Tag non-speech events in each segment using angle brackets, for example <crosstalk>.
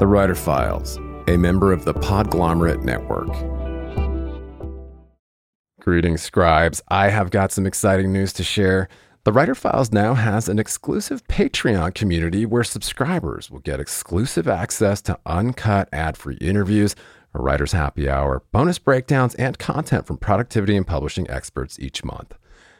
The Writer Files, a member of the Podglomerate Network. Greetings, scribes. I have got some exciting news to share. The Writer Files now has an exclusive Patreon community where subscribers will get exclusive access to uncut ad free interviews, a writer's happy hour, bonus breakdowns, and content from productivity and publishing experts each month.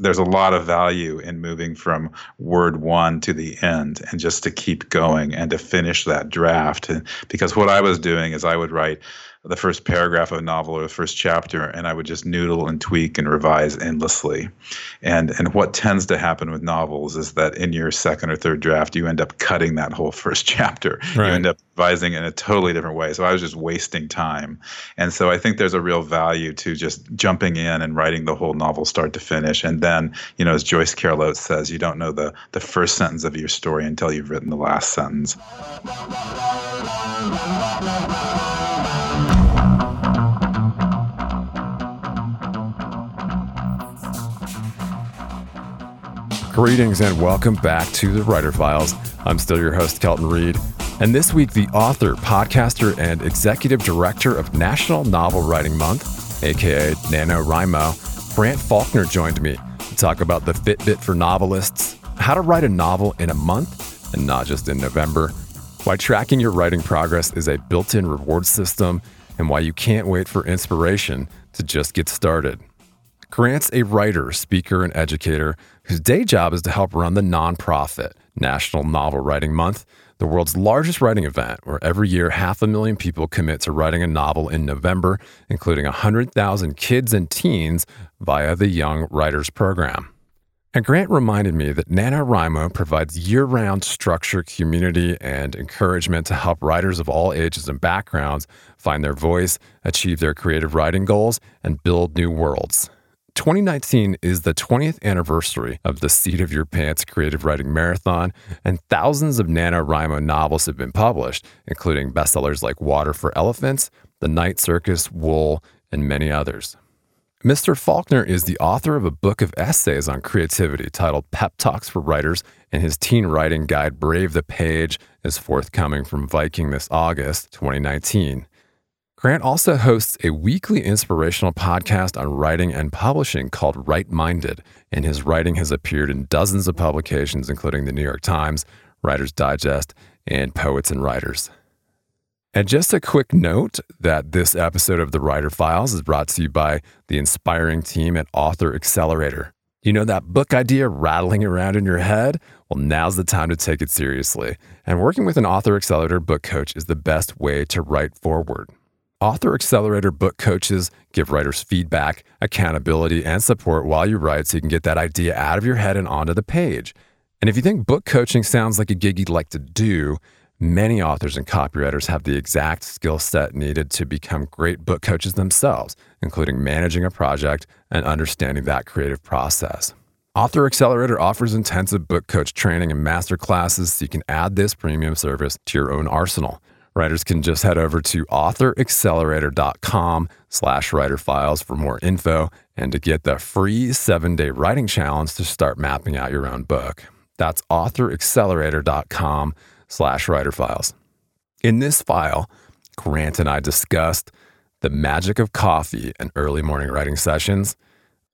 there's a lot of value in moving from word one to the end and just to keep going and to finish that draft. And because what I was doing is I would write the first paragraph of a novel or the first chapter and I would just noodle and tweak and revise endlessly. And and what tends to happen with novels is that in your second or third draft you end up cutting that whole <laughs> first chapter. Right. You end up revising in a totally different way. So I was just wasting time. And so I think there's a real value to just jumping in and writing the whole novel start to finish. And then, you know, as Joyce Carol Oates says, you don't know the the first sentence of your story until you've written the last sentence. Greetings and welcome back to the Writer Files. I'm still your host, Kelton Reid. And this week, the author, podcaster, and executive director of National Novel Writing Month, aka NaNoWriMo, Grant Faulkner joined me to talk about the Fitbit for novelists, how to write a novel in a month and not just in November, why tracking your writing progress is a built in reward system, and why you can't wait for inspiration to just get started. Grant's a writer, speaker, and educator whose day job is to help run the nonprofit National Novel Writing Month, the world's largest writing event, where every year half a million people commit to writing a novel in November, including 100,000 kids and teens via the Young Writers Program. And Grant reminded me that NaNoWriMo provides year round structure, community, and encouragement to help writers of all ages and backgrounds find their voice, achieve their creative writing goals, and build new worlds. 2019 is the 20th anniversary of the Seat of Your Pants Creative Writing Marathon, and thousands of NaNoWriMo novels have been published, including bestsellers like Water for Elephants, The Night Circus, Wool, and many others. Mr. Faulkner is the author of a book of essays on creativity titled Pep Talks for Writers, and his teen writing guide, Brave the Page, is forthcoming from Viking this August 2019. Grant also hosts a weekly inspirational podcast on writing and publishing called Write-minded, and his writing has appeared in dozens of publications, including the New York Times, Writer's Digest, and Poets and Writers. And just a quick note that this episode of The Writer Files is brought to you by the inspiring team at Author Accelerator. You know that book idea rattling around in your head? Well, now's the time to take it seriously. And working with an Author Accelerator book coach is the best way to write forward. Author Accelerator book coaches give writers feedback, accountability, and support while you write so you can get that idea out of your head and onto the page. And if you think book coaching sounds like a gig you'd like to do, many authors and copywriters have the exact skill set needed to become great book coaches themselves, including managing a project and understanding that creative process. Author Accelerator offers intensive book coach training and master classes so you can add this premium service to your own arsenal. Writers can just head over to authoraccelerator.com slash writerfiles for more info and to get the free seven-day writing challenge to start mapping out your own book. That's authoraccelerator.com slash writerfiles. In this file, Grant and I discussed the magic of coffee and early morning writing sessions,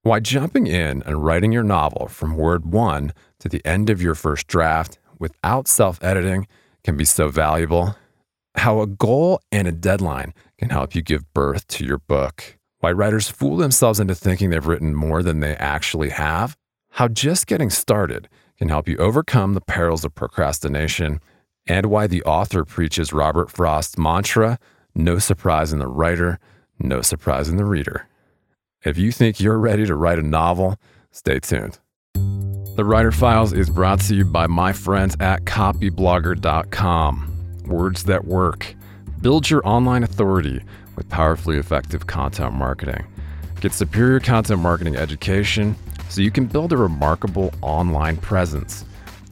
why jumping in and writing your novel from word one to the end of your first draft without self-editing can be so valuable how a goal and a deadline can help you give birth to your book, why writers fool themselves into thinking they've written more than they actually have, how just getting started can help you overcome the perils of procrastination, and why the author preaches Robert Frost's mantra No surprise in the writer, no surprise in the reader. If you think you're ready to write a novel, stay tuned. The Writer Files is brought to you by my friends at copyblogger.com. Words that work. Build your online authority with powerfully effective content marketing. Get superior content marketing education so you can build a remarkable online presence.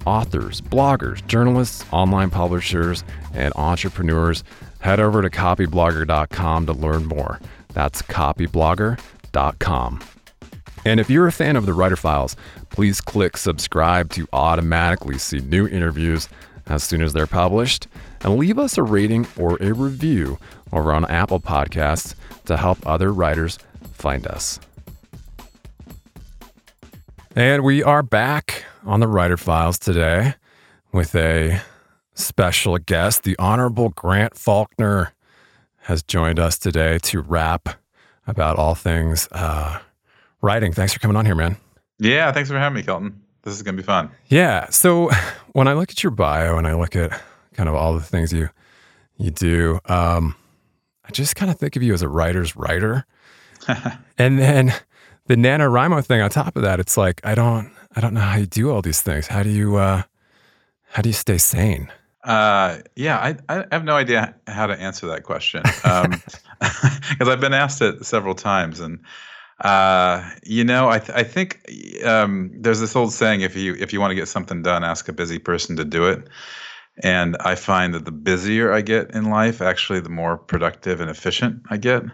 Authors, bloggers, journalists, online publishers, and entrepreneurs, head over to copyblogger.com to learn more. That's copyblogger.com. And if you're a fan of the Writer Files, please click subscribe to automatically see new interviews as soon as they're published. And leave us a rating or a review over on Apple Podcasts to help other writers find us. And we are back on the Writer Files today with a special guest. The Honorable Grant Faulkner has joined us today to rap about all things uh, writing. Thanks for coming on here, man. Yeah, thanks for having me, Kelton. This is going to be fun. Yeah. So <sighs> when I look at your bio and I look at kind of all the things you you do, um, I just kind of think of you as a writer's writer. <laughs> and then the NaNoWriMo thing on top of that, it's like I don't I don't know how you do all these things. How do you uh, how do you stay sane? Uh, yeah, I, I have no idea how to answer that question Um <laughs> <laughs> because um, I've been asked it several times, and uh, you know, I, th- I think um, there's this old saying: if you if you want to get something done, ask a busy person to do it. And I find that the busier I get in life, actually, the more productive and efficient I get.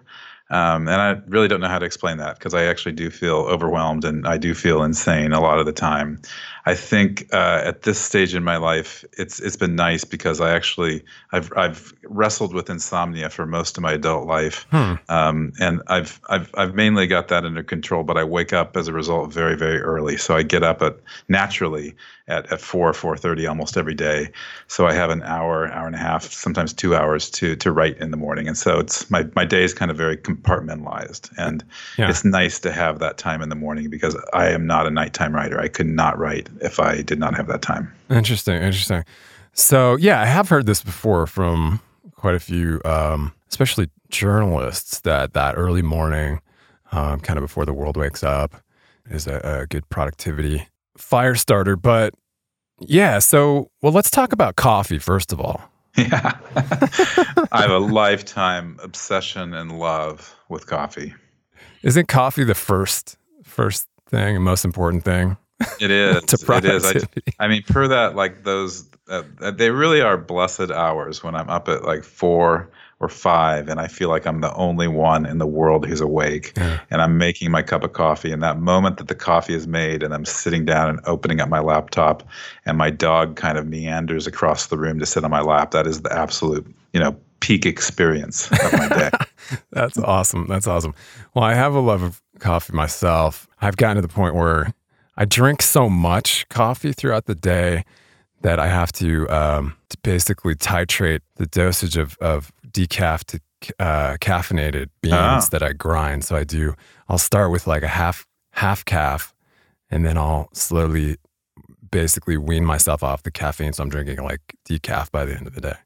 Um, and I really don't know how to explain that because I actually do feel overwhelmed and I do feel insane a lot of the time. I think uh, at this stage in my life, it's it's been nice because I actually I've I've wrestled with insomnia for most of my adult life, hmm. um, and I've I've I've mainly got that under control. But I wake up as a result very very early, so I get up at naturally at, at four four thirty almost every day. So I have an hour hour and a half, sometimes two hours to to write in the morning, and so it's my my day is kind of very compartmentalized, and yeah. it's nice to have that time in the morning because I am not a nighttime writer. I could not write if I did not have that time. Interesting, interesting. So yeah, I have heard this before from quite a few, um, especially journalists, that that early morning, um, kind of before the world wakes up, is a, a good productivity fire starter. But yeah, so well, let's talk about coffee first of all. Yeah, <laughs> I have a lifetime obsession and love with coffee. Isn't coffee the first first thing and most important thing? It is. <laughs> it is. I, I, mean, per that, like those, uh, they really are blessed hours when I'm up at like four or five, and I feel like I'm the only one in the world who's awake, yeah. and I'm making my cup of coffee. And that moment that the coffee is made, and I'm sitting down and opening up my laptop, and my dog kind of meanders across the room to sit on my lap, that is the absolute, you know, peak experience of my day. <laughs> That's awesome. That's awesome. Well, I have a love of coffee myself. I've gotten to the point where I drink so much coffee throughout the day that I have to, um, to basically titrate the dosage of, of decaf to uh, caffeinated beans ah. that I grind. So I do. I'll start with like a half half calf, and then I'll slowly, basically wean myself off the caffeine. So I'm drinking like decaf by the end of the day.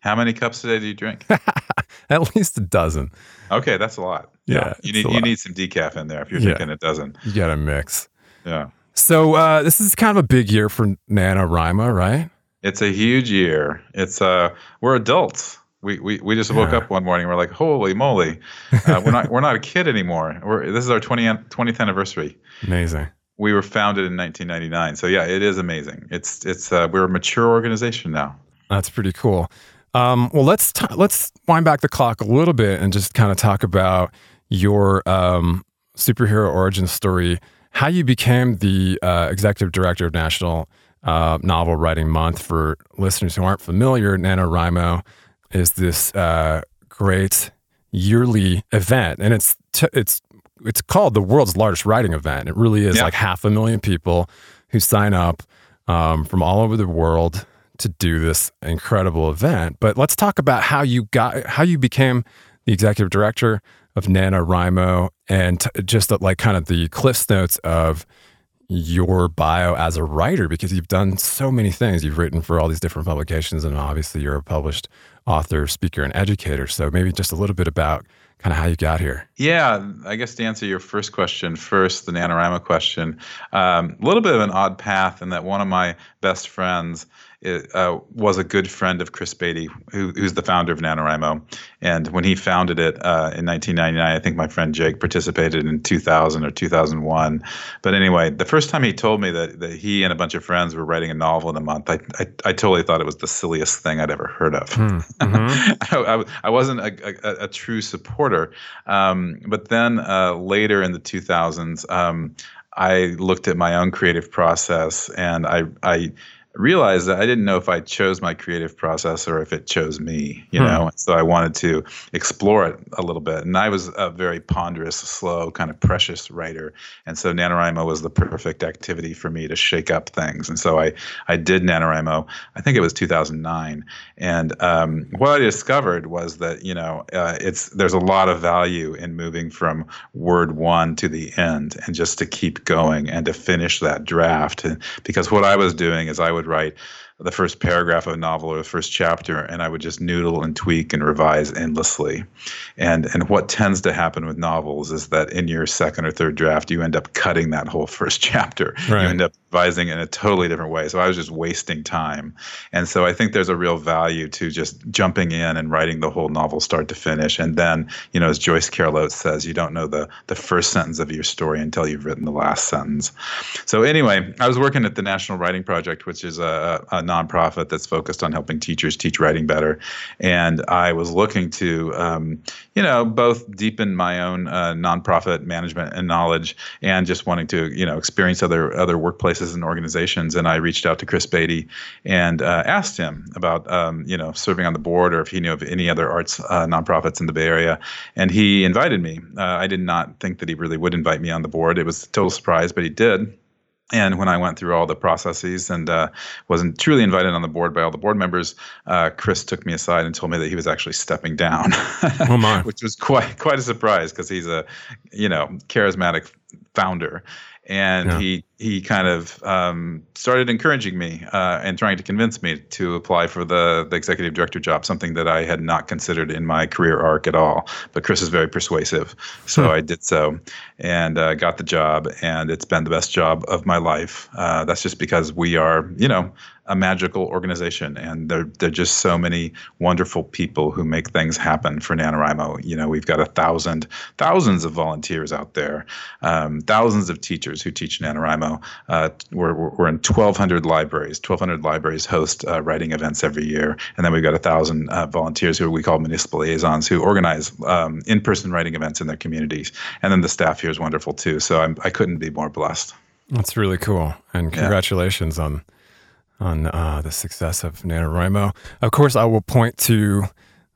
How many cups a day do you drink? <laughs> At least a dozen. Okay, that's a lot. Yeah, yeah you need you need some decaf in there if you're yeah. drinking a dozen. You got to mix. Yeah. So uh, this is kind of a big year for NaNoWriMo, right? It's a huge year. It's uh, we're adults. We, we, we just woke yeah. up one morning. We're like, holy moly, uh, we're not we're not a kid anymore. We're, this is our 20th, 20th anniversary. Amazing. We were founded in 1999. So yeah, it is amazing. It's it's uh, we're a mature organization now. That's pretty cool. Um, well, let's t- let's wind back the clock a little bit and just kind of talk about your um, superhero origin story how you became the uh, executive director of National uh, Novel Writing Month. For listeners who aren't familiar, NaNoWriMo is this uh, great yearly event, and it's t- it's it's called the world's largest writing event. It really is yeah. like half a million people who sign up um, from all over the world to do this incredible event. But let's talk about how you got how you became the executive director of NaNoWriMo and t- just like kind of the cliffs notes of your bio as a writer because you've done so many things. You've written for all these different publications and obviously you're a published author, speaker, and educator. So maybe just a little bit about kind of how you got here. Yeah, I guess to answer your first question first, the NaNoWriMo question, um, a little bit of an odd path in that one of my best friends uh, was a good friend of Chris Baty, who, who's the founder of NaNoWriMo. And when he founded it uh, in 1999, I think my friend Jake participated in 2000 or 2001. But anyway, the first time he told me that, that he and a bunch of friends were writing a novel in a month, I, I, I totally thought it was the silliest thing I'd ever heard of. Hmm. <laughs> Mm-hmm. I, I, I, wasn't a, a, a true supporter. Um, but then uh, later in the 2000s, um, I looked at my own creative process and I, I realized that I didn't know if I chose my creative process or if it chose me, you hmm. know. So I wanted to explore it a little bit. And I was a very ponderous, slow, kind of precious writer. And so NaNoWriMo was the perfect activity for me to shake up things. And so I, I did NaNoWriMo, I think it was 2009. And um, what I discovered was that, you know, uh, it's there's a lot of value in moving from word one to the end and just to keep going and to finish that draft. Because what I was doing is I would would write the first paragraph of a novel or the first chapter, and I would just noodle and tweak and revise endlessly. And and what tends to happen with novels is that in your second or third draft, you end up cutting that whole <laughs> first chapter. Right. You end up revising in a totally different way. So I was just wasting time. And so I think there's a real value to just jumping in and writing the whole novel start to finish. And then, you know, as Joyce Carol Oates says, you don't know the the first sentence of your story until you've written the last sentence. So anyway, I was working at the National Writing Project, which is a, a nonprofit that's focused on helping teachers teach writing better. And I was looking to, um, you know, both deepen my own uh, nonprofit management and knowledge, and just wanting to, you know, experience other other workplaces and organizations. And I reached out to Chris Baty and uh, asked him about, um, you know, serving on the board or if he knew of any other arts uh, nonprofits in the Bay Area. And he invited me. Uh, I did not think that he really would invite me on the board. It was a total surprise, but he did and when I went through all the processes and uh, wasn't truly invited on the board by all the board members, uh, Chris took me aside and told me that he was actually stepping down, oh my. <laughs> which was quite quite a surprise because he's a you know charismatic founder and yeah. he he kind of um, started encouraging me uh, and trying to convince me to apply for the, the executive director job, something that I had not considered in my career arc at all. But Chris is very persuasive, so hmm. I did so and uh, got the job, and it's been the best job of my life. Uh, that's just because we are, you know, a magical organization, and there there are just so many wonderful people who make things happen for NaNoWriMo. You know, we've got a thousand, thousands of volunteers out there, um, thousands of teachers who teach NaNoWriMo. Uh, we're, we're in 1,200 libraries. 1,200 libraries host uh, writing events every year, and then we've got a thousand uh, volunteers who we call municipal liaisons who organize um, in-person writing events in their communities. And then the staff here is wonderful too. So I'm, I couldn't be more blessed. That's really cool, and congratulations yeah. on on uh, the success of NaNoWriMo. Of course, I will point to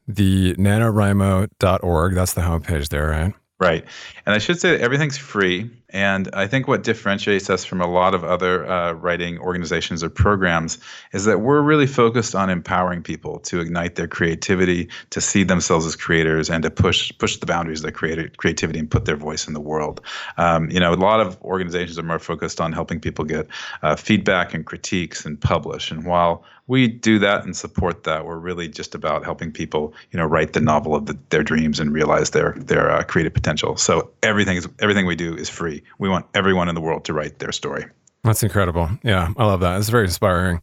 the nanowrimo.org. That's the homepage there, right? Right. And I should say that everything's free. And I think what differentiates us from a lot of other uh, writing organizations or programs is that we're really focused on empowering people to ignite their creativity, to see themselves as creators, and to push push the boundaries of their creativity and put their voice in the world. Um, you know, a lot of organizations are more focused on helping people get uh, feedback and critiques and publish. And while we do that and support that, we're really just about helping people, you know, write the novel of the, their dreams and realize their their uh, creative potential. So everything is everything we do is free. We want everyone in the world to write their story. That's incredible. Yeah, I love that. It's very inspiring.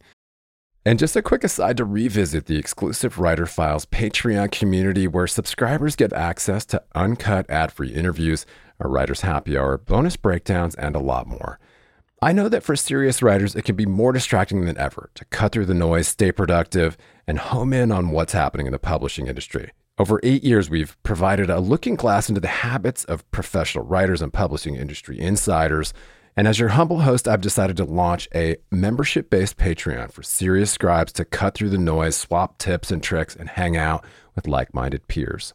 And just a quick aside to revisit the exclusive Writer Files Patreon community where subscribers get access to uncut ad free interviews, a writer's happy hour, bonus breakdowns, and a lot more. I know that for serious writers, it can be more distracting than ever to cut through the noise, stay productive, and home in on what's happening in the publishing industry. Over eight years, we've provided a looking glass into the habits of professional writers and publishing industry insiders. And as your humble host, I've decided to launch a membership based Patreon for serious scribes to cut through the noise, swap tips and tricks, and hang out with like minded peers.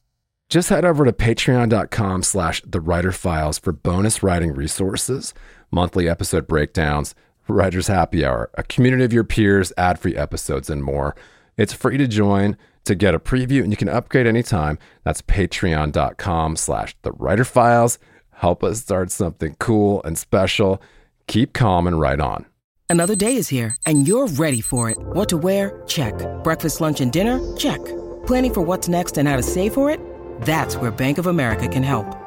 Just head over to patreon.com slash the writer files for bonus writing resources, monthly episode breakdowns, writer's happy hour, a community of your peers, ad free episodes, and more. It's free to join to get a preview and you can upgrade anytime. That's patreon.com slash the writer files. Help us start something cool and special. Keep calm and write on. Another day is here and you're ready for it. What to wear? Check. Breakfast, lunch, and dinner? Check. Planning for what's next and how to save for it? That's where Bank of America can help.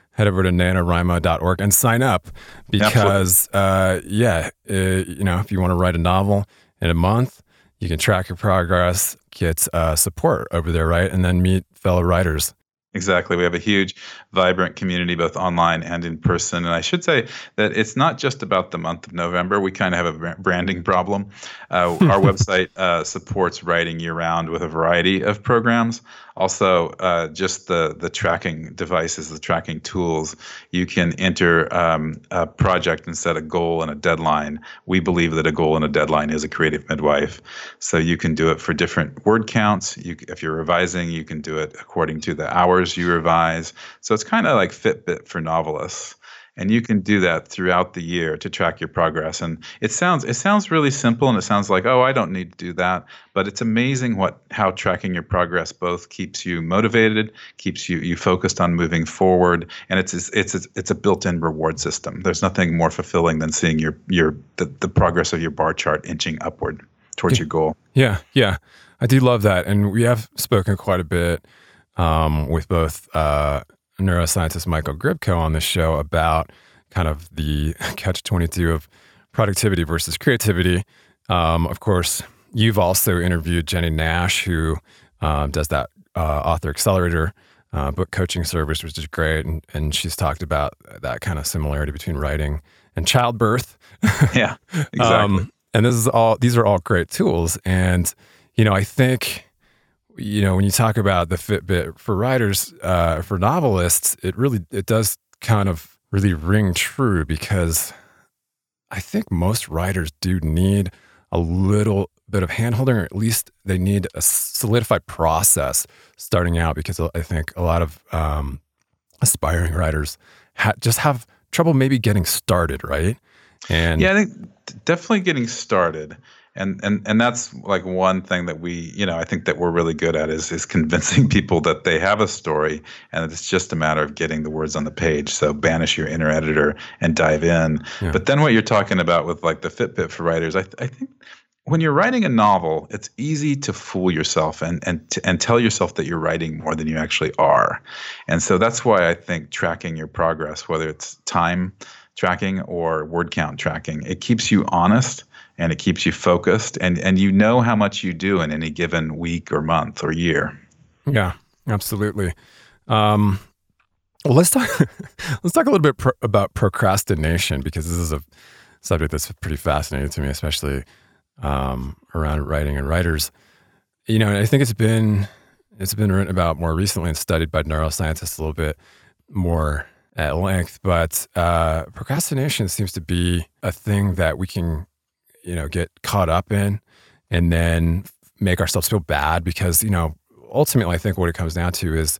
head over to NaNoWriMo.org and sign up because, uh, yeah, uh, you know, if you want to write a novel in a month, you can track your progress, get uh, support over there, right? And then meet fellow writers. Exactly. We have a huge, vibrant community, both online and in person. And I should say that it's not just about the month of November. We kind of have a branding problem. Uh, our <laughs> website uh, supports writing year round with a variety of programs. Also, uh, just the the tracking devices, the tracking tools. You can enter um, a project and set a goal and a deadline. We believe that a goal and a deadline is a creative midwife. So you can do it for different word counts. You, if you're revising, you can do it according to the hours you revise. So it's kind of like Fitbit for novelists and you can do that throughout the year to track your progress. And it sounds it sounds really simple and it sounds like oh i don't need to do that. But it's amazing what how tracking your progress both keeps you motivated keeps you you focused on moving forward and it's it's it's, it's a built-in reward system. There's nothing more fulfilling than seeing your your the, the progress of your bar chart inching upward towards yeah. your goal. Yeah yeah. I do love that. And we have spoken quite a bit um, with both uh, neuroscientist Michael Grybko on this show about kind of the <laughs> catch 22 of productivity versus creativity. Um, of course, you've also interviewed Jennie Nash, who um, does that uh, author accelerator uh, book coaching service, which is great. And, and she's talked about that kind of similarity between writing and childbirth. <laughs> yeah, exactly. Um, and this is all; these are all great tools. And you know, I think you know, when you talk about the Fitbit for writers, uh, for novelists, it really it does kind of really ring true because I think most writers do need a little bit of handholding, or at least they need a solidified process starting out. Because I think a lot of um, aspiring writers ha- just have trouble maybe getting started, right? And yeah, I think definitely getting started and and and that's like one thing that we you know i think that we're really good at is is convincing <laughs> people that they have a story and it's just a matter of getting the words on the page. So banish your inner editor and dive in. Yeah. but then what you're talking about with like the fitbit for writers i, th- I think when you're writing a novel, it's easy to fool yourself and and and tell yourself that you're writing more than you actually are, and so that's why I think tracking your progress, whether it's time tracking or word count tracking, it keeps you honest and it keeps you focused and and you know how much you do in any given week or month or year. Yeah, absolutely. Um, well, let's talk. <laughs> let's talk a little bit pro- about procrastination because this is a subject that's pretty fascinating to me, especially um, around writing and writers. You know, I think it's been it's been written about more recently and studied by neuroscientists a little bit more at length. But uh, procrastination seems to be a thing that we can you know, get caught up in and then make ourselves feel bad because, you know, ultimately I think what it comes down to is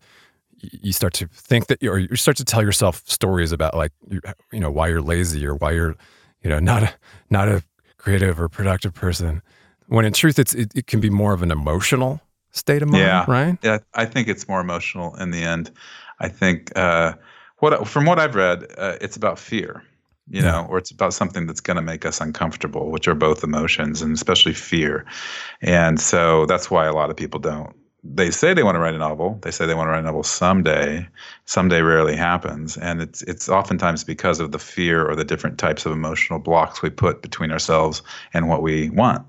you start to think that or you start to tell yourself stories about like you, you know why you're lazy or why you're you know not a not a creative or productive person. When in truth it's it, it can be more of an emotional state of mind yeah. right? Yeah i think it's more emotional in the end. I think uh, what from what i've read uh, it's about fear you know, or it's about something that's going to make us uncomfortable, which are both emotions and especially fear. And so that's why a lot of people don't. They say they want to write a novel. They say they want to write a novel someday. Someday rarely happens, and it's it's oftentimes because of the fear or the different types of emotional blocks we put between ourselves and what we want.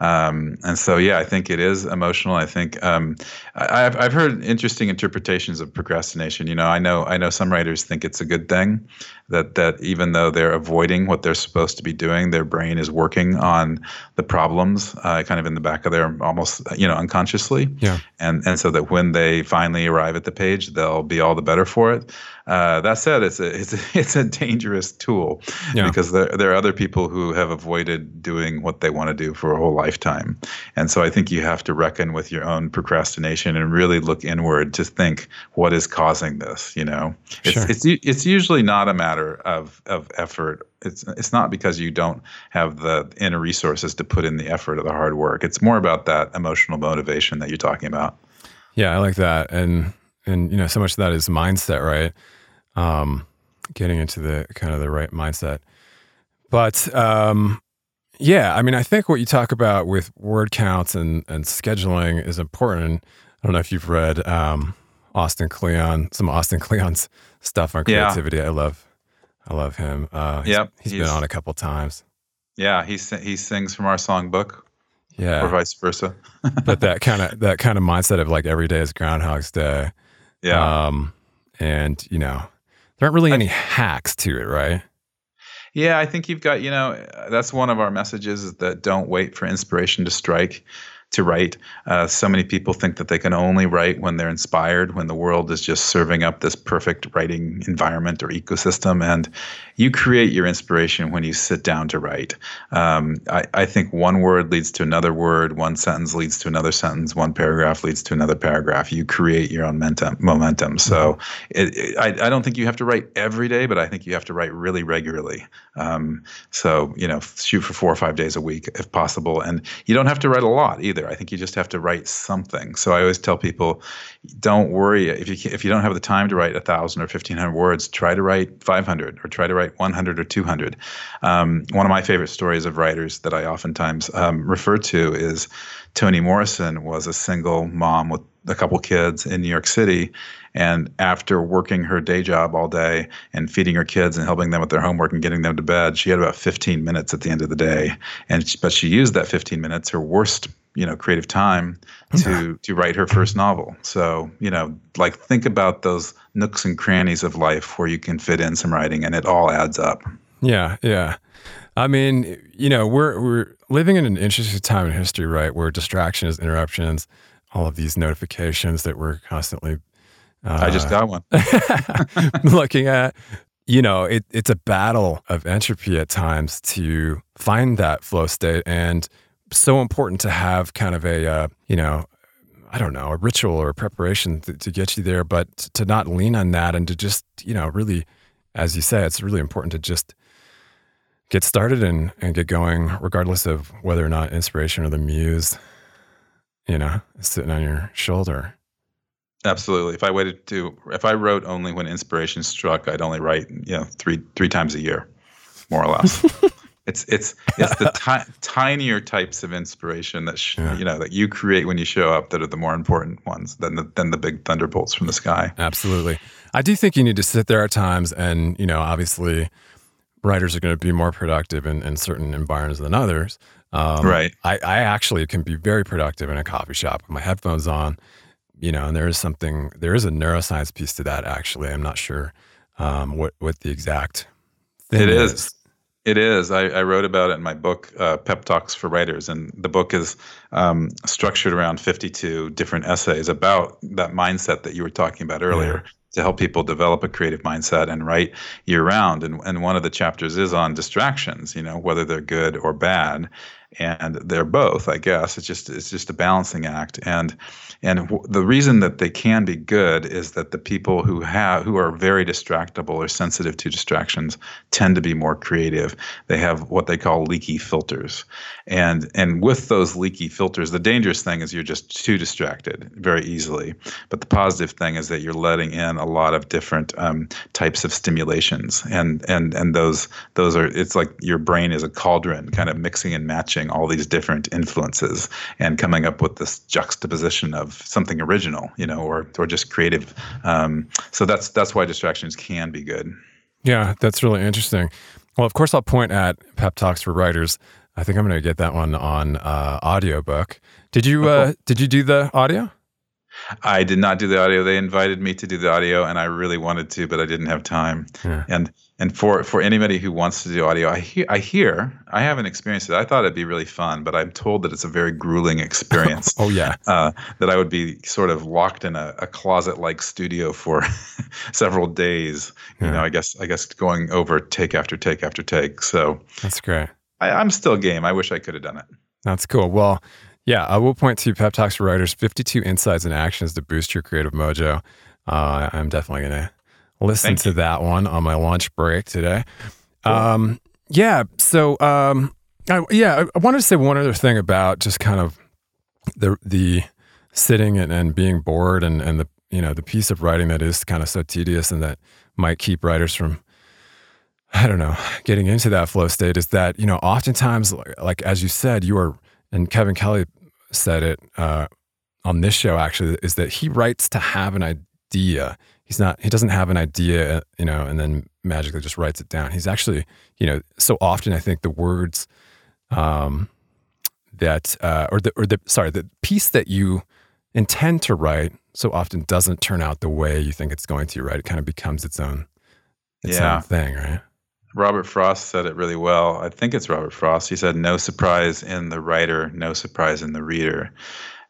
Um, and so, yeah, I think it is emotional. I think um, I, have I've heard interesting interpretations of procrastination. You know, I know I know some writers think it's a good thing that that even though they're avoiding what they're supposed to be doing, their brain is working on the problems, uh, kind of in the back of their almost you know unconsciously. Yeah. And and so that when they finally arrive at the page, they'll be all the better for it. Uh, that said, it's a it's a, <laughs> it's a dangerous tool yeah. because there there are other people who have avoided doing what they want to do for a whole lifetime. And so I think you have to reckon with your own procrastination and really look inward to think what is causing this. You know, it's Sure. it's it's usually not a matter of of effort. It's it's not because you don't have the inner resources to put in the effort or the hard work. It's more about that emotional motivation that you're talking about. Yeah, I like that, and and you know, so much of that is mindset, right? Um, getting into the kind of the right mindset. But um, yeah, I mean, I think what you talk about with word counts and and scheduling is important. I don't know if you've read um, Austin Kleon, some Austin Kleon's stuff on Yeah. creativity. I love, I love him. Uh, he's, Yep, he's been on a couple times. Yeah, he he sings from our songbook, Yeah, or vice versa. <laughs> but that kind of that kind of mindset of like every day is Groundhog's Day. Yeah. Um, and you know, there aren't really any hacks to it, right? Yeah, I think you've got, you know, that's one of our messages is that don't wait for inspiration to strike to write. Uh, so many people think that they can only write when they're inspired, when the world is just serving up this perfect writing environment or ecosystem. And you create your inspiration when you sit down to write. Um, I, I think one word leads to another word, one sentence leads to another sentence, one paragraph leads to another paragraph. You create your own momentum. momentum. So it, it, I, I don't think you have to write every day, but I think you have to write really regularly. Um, so, you know, shoot for four or five days a week if possible. And you don't have to write a lot either. I think you just have to write something. So I always tell people, don't worry if you if you don't have the time to write a thousand or fifteen hundred words, try to write five hundred or try to write one hundred or two hundred. Um, one of my favorite stories of writers that I oftentimes um, refer to is Toni Morrison was a single mom with a couple kids in New York City. And after working her day job all day and feeding her kids and helping them with their homework and getting them to bed, she had about 15 minutes at the end of the day. And but she used that 15 minutes, her worst, you know, creative time, to to write her first novel. So you know, like think about those nooks and crannies of life where you can fit in some writing, and it all adds up. Yeah, yeah. I mean, you know, we're we're living in an interesting time in history, right? Where distractions, interruptions, all of these notifications that we're constantly uh, I just got one. <laughs> <laughs> looking at. You know, it, it's a battle of entropy at times to find that flow state, and so important to have kind of a uh, you know I don't know, a ritual or a preparation to, to get you there, but to not lean on that and to just, you know, really, as you say, it's really important to just get started and, and get going, regardless of whether or not inspiration or the muse, you know, is sitting on your shoulder. Absolutely. If I waited to, if I wrote only when inspiration struck, I'd only write, you know, three three times a year, more or less. <laughs> it's it's it's the ti- <laughs> tinier types of inspiration that sh- Yeah. you know that you create when you show up that are the more important ones than the than the big thunderbolts from the sky. Absolutely. I do think you need to sit there at times, and, you know, obviously, writers are going to be more productive in, in certain environments than others. Um, Right. I, I actually can be very productive in a coffee shop with my headphones on, you know, and there is something, there is a neuroscience piece to that, actually. I'm not sure um, what, what the exact thing It is. It is. I, I wrote about it in my book, uh, Pep Talks for Writers, and the book is um, structured around 52 different essays about that mindset that you were talking about earlier to help people develop a creative mindset and write year round. And, and one of the chapters is on distractions, you know, whether they're good or bad. And they're both, I guess. It's just it's just a balancing act. And and w- the reason that they can be good is that the people who have who are very distractible or sensitive to distractions tend to be more creative. They have what they call leaky filters. And and with those leaky filters, the dangerous thing is you're just too distracted very easily. But the positive thing is that you're letting in a lot of different um, types of stimulations. And and and those those are it's like your brain is a cauldron, kind of mixing and matching all these different influences and coming up with this juxtaposition of something original, you know, or or just creative. Um, so that's that's why distractions can be good. Yeah, that's really interesting. Well, of course, I'll point at Pep Talks for Writers. I think I'm going to get that one on uh, audiobook. Did you Oh, uh, did you do the audio? I did not do the audio. They invited me to do the audio, and I really wanted to, but I didn't have time. Yeah. And and for for anybody who wants to do audio, I hear I hear I haven't experienced it. I thought it'd be really fun, but I'm told that it's a very grueling <laughs> experience. Oh yeah, uh, that I would be sort of locked in a, a closet-like studio for <laughs> several days. You know, I guess I guess going over take after take after take. So that's great. I, I'm still game. I wish I could have done it. That's cool. Well, yeah, I will point to Pep Talks for Writers 52 Insights and Actions to Boost Your Creative Mojo. Uh, I'm definitely going to listen Thank to you. that one on my lunch break today. Um, yeah. So, um, I, yeah, I, I wanted to say one other thing about just kind of the the sitting and, and being bored and, and the you know the piece of writing that is kind of so tedious and that might keep writers from I don't know getting into that flow state is that you know oftentimes like, like as you said you are and Kevin Kelly said it uh, on this show actually is that he writes to have an idea he's not he doesn't have an idea you know and then magically just writes it down he's actually you know so often I think the words um, that uh, or the or the sorry the piece that you intend to write so often doesn't turn out the way you think it's going to right it kind of becomes its own its Yeah. own thing right Robert Frost said it really well. I think it's Robert Frost. He said, No surprise in the writer, no surprise in the reader.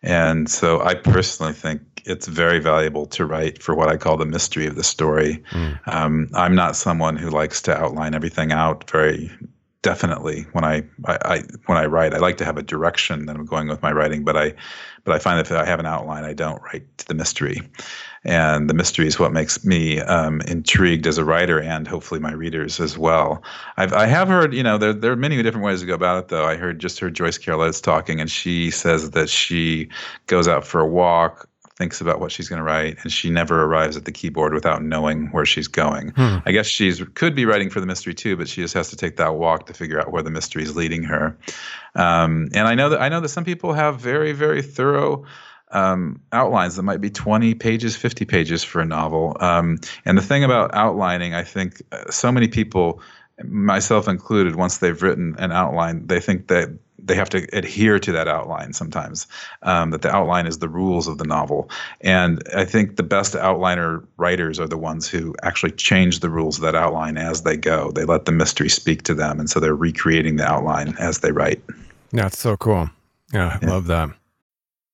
And so I personally think it's very valuable to write for what I call the mystery of the story. Mm. Um, I'm not someone who likes to outline everything out very definitely when I, I, I when I write. I like to have a direction that I'm going with my writing, but I but I find that if I have an outline, I don't write to the mystery. And the mystery is what makes me um, intrigued as a writer, and hopefully my readers as well. I've I have heard, you know, there there are many different ways to go about it. Though I heard just heard Joyce Carol Oates talking, and she says that she goes out for a walk, thinks about what she's going to write, and she never arrives at the keyboard without knowing where she's going. Hmm. I guess she's could be writing for the mystery too, but she just has to take that walk to figure out where the mystery is leading her. Um, and I know that I know that some people have very very thorough um, outlines that might be 20 pages, 50 pages for a novel. Um, and the thing about outlining, I think uh, so many people, myself included, once they've written an outline, they think that they have to adhere to that outline sometimes, um, that the outline is the rules of the novel. And I think the best outliner writers are the ones who actually change the rules of that outline as they go. They let the mystery speak to them. And so they're recreating the outline as they write. yeah it's so cool yeah I Yeah. love that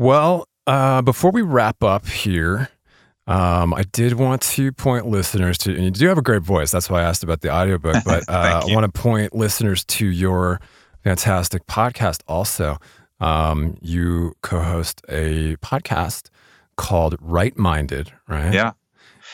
Well, uh, before we wrap up here, um, I did want to point listeners to, and you do have a great voice. That's why I asked about the audiobook, <laughs> but uh, I want to point listeners to your fantastic podcast also. Um, you co host a podcast called Write-minded, right? Yeah.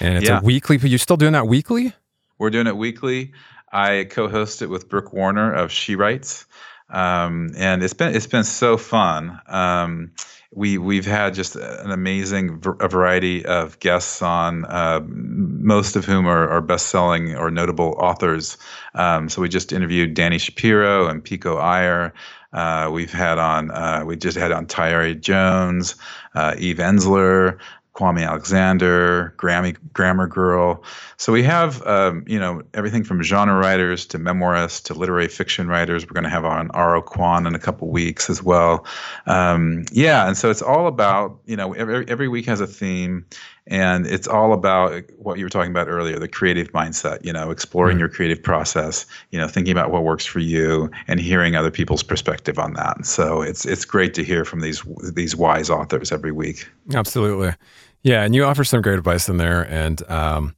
And it's Yeah. a weekly, you still doing that weekly? We're doing it weekly. I co-host it with Brooke Warner of She Writes, um, and it's been it's been so fun. Um, we we've had just an amazing a variety of guests on, uh, most of whom are, are best-selling or notable authors. Um, so we just interviewed Dani Shapiro and Pico Iyer. Uh, we've had on uh, we just had on Tayari Jones, uh, Eve Ensler, Kwame Alexander, Grammy Grammar Girl. So we have um, you know everything from genre writers to memoirists to literary fiction writers. We're going to have on R.O. Kwon in a couple weeks as well. Um, yeah, and so it's all about you know every every week has a theme, and it's all about what you were talking about earlier, the creative mindset. You know, exploring your creative process. You know, thinking about what works for you and hearing other people's perspective on that. So it's it's great to hear from these these wise authors every week. Absolutely. Yeah, and you offer some great advice in there, and um,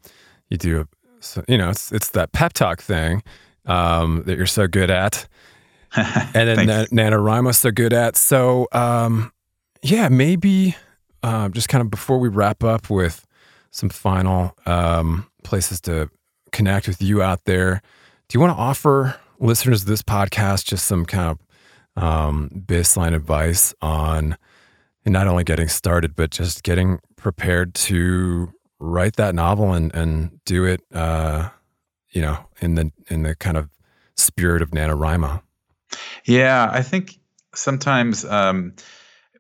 you do. So, you know, it's it's that pep talk thing um, that you're so good at, <laughs> and then. Na- NaNoWriMo's so good at. So, um, yeah, maybe uh, just kind of before we wrap up with some final um, places to connect with you out there, do you want to offer listeners of this podcast just some kind of um, baseline advice on not only getting started, but just getting prepared to write that novel and, and do it, uh, you know, in the in the kind of spirit of NaNoWriMo? Yeah, I think sometimes um,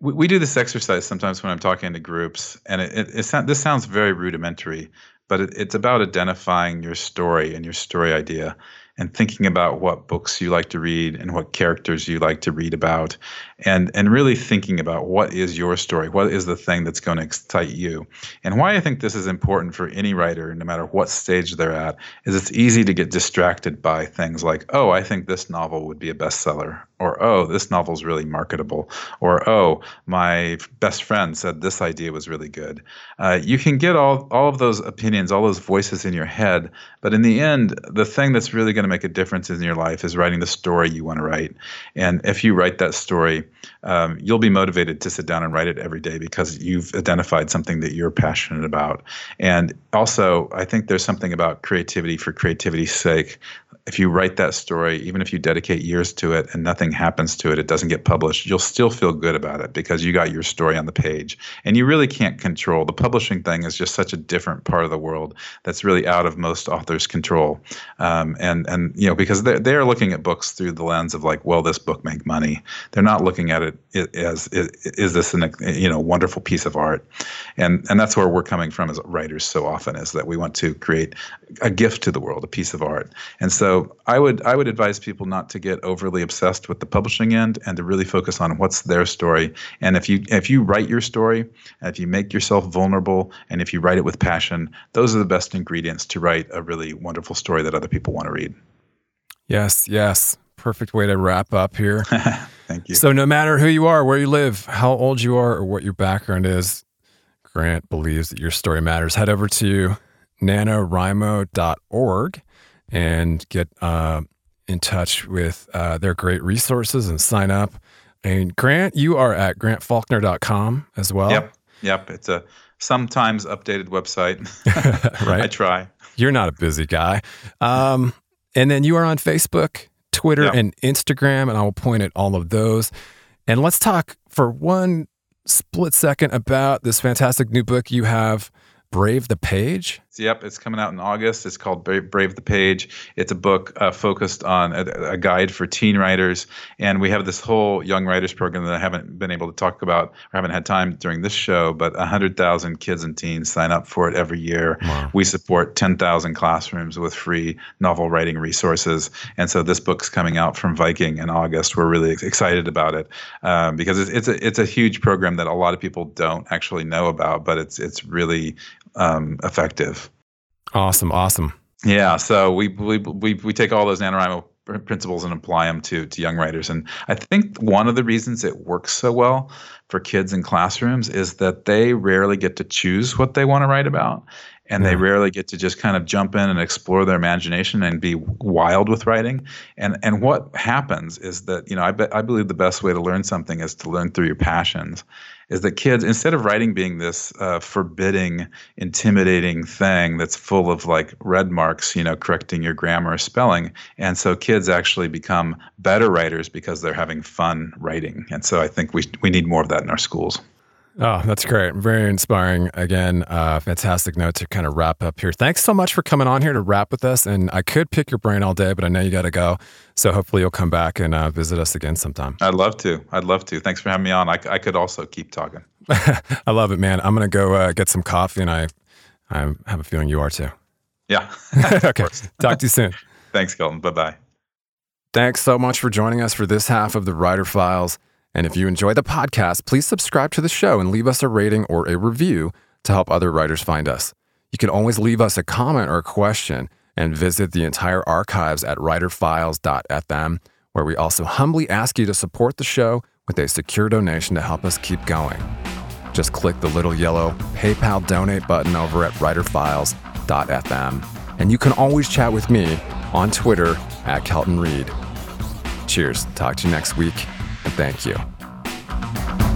we, we, do this exercise sometimes when I'm talking to groups, and it, it, it this sounds very rudimentary, but it, it's about identifying your story and your story idea and thinking about what books you like to read and what characters you like to read about and and really thinking about what is your story what is the thing that's going to excite you. And why i think this is important for any writer no matter what stage they're at is it's easy to get distracted by things like oh i think this novel would be a bestseller or oh this novel's really marketable or oh my best friend said this idea was really good. Uh, you can get all, all of those opinions all those voices in your head but in the end the thing that's really going to make a difference in your life is writing the story you want to write. And if you write that story um, you'll be motivated to sit down and write it every day because you've identified something that you're passionate about. And also i think there's something about creativity for creativity's sake if you write that story, even if you dedicate years to it and nothing happens to it, it doesn't get published, you'll still feel good about it because you got your story on the page. And you really can't control the publishing thing is just such a different part of the world that's really out of most authors' control. Um, and and you know because they're they're looking at books through the lens of like, well, this book make money. They're not looking at it as is, is this an you know wonderful piece of art, and and that's where we're coming from as writers so often is that we want to create a gift to the world, a piece of art, and so I would I would advise people not to get overly obsessed with the publishing end and to really focus on what's their story. And if you if you write your story, if you make yourself vulnerable, and if you write it with passion, those are the best ingredients to write a really wonderful story that other people want to read. Yes, yes. Perfect way to wrap up here. <laughs> Thank you. So no matter who you are, where you live, how old you are, or what your background is, Grant believes that your story matters. Head over to nanowrimo.org and get uh, in touch with uh, their great resources and sign up. And Grant, you are at grantfaulkner.com as well. Yep. Yep. It's a sometimes updated website. <laughs> right. <laughs> I try. You're not a busy guy. Um, and then you are on Facebook, Twitter, yep. and Instagram, and I will point at all of those. And let's talk for one split second about this fantastic new book you have, Brave the Page. Yep, it's coming out in August. It's called Brave the Page. It's a book uh, focused on a, a, guide for teen writers. And we have this whole young writers program that I haven't been able to talk about or haven't had time during this show, but 100,000 kids and teens sign up for it every year. Wow. We support 10,000 classrooms with free novel writing resources. And so this book's coming out from Viking in August. We're really excited about it um, because it's, it's, a, it's a huge program that a lot of people don't actually know about, but it's, it's really um, effective. Awesome, awesome. Yeah, so we we we, we take all those NaNoWriMo principles and apply them to to young writers, and I think one of the reasons it works so well for kids in classrooms is that they rarely get to choose what they want to write about, and they rarely get to just kind of jump in and explore their imagination and be wild with writing. And and what happens is that you know I be, I believe the best way to learn something is to learn through your passions is that kids, instead of writing being this uh, forbidding, intimidating thing that's full of like red marks, you know, correcting your grammar or spelling, and so kids actually become better writers because they're having fun writing. And so I think we we need more of that in our schools. Oh, that's great. Very inspiring. Again, uh, fantastic note to kind of wrap up here. Thanks so much for coming on here to rap with us. And I could pick your brain all day, but I know you got to go. So hopefully you'll come back and uh, visit us again sometime. I'd love to. I'd love to. Thanks for having me on. I, I could also keep talking. <laughs> I love it, man. I'm going to go uh, get some coffee, and I, I have a feeling you are too. Yeah. <laughs> <laughs> okay. Talk to you soon. Thanks, Kelton. Bye bye. Thanks so much for joining us for this half of the Writer Files. And if you enjoy the podcast, please subscribe to the show and leave us a rating or a review to help other writers find us. You can always leave us a comment or a question and visit the entire archives at writerfiles.fm, where we also humbly ask you to support the show with a secure donation to help us keep going. Just click the little yellow PayPal donate button over at writerfiles.fm. And you can always chat with me on Twitter at Kelton Reid. Cheers. Talk to you next week and thank you. Thank you.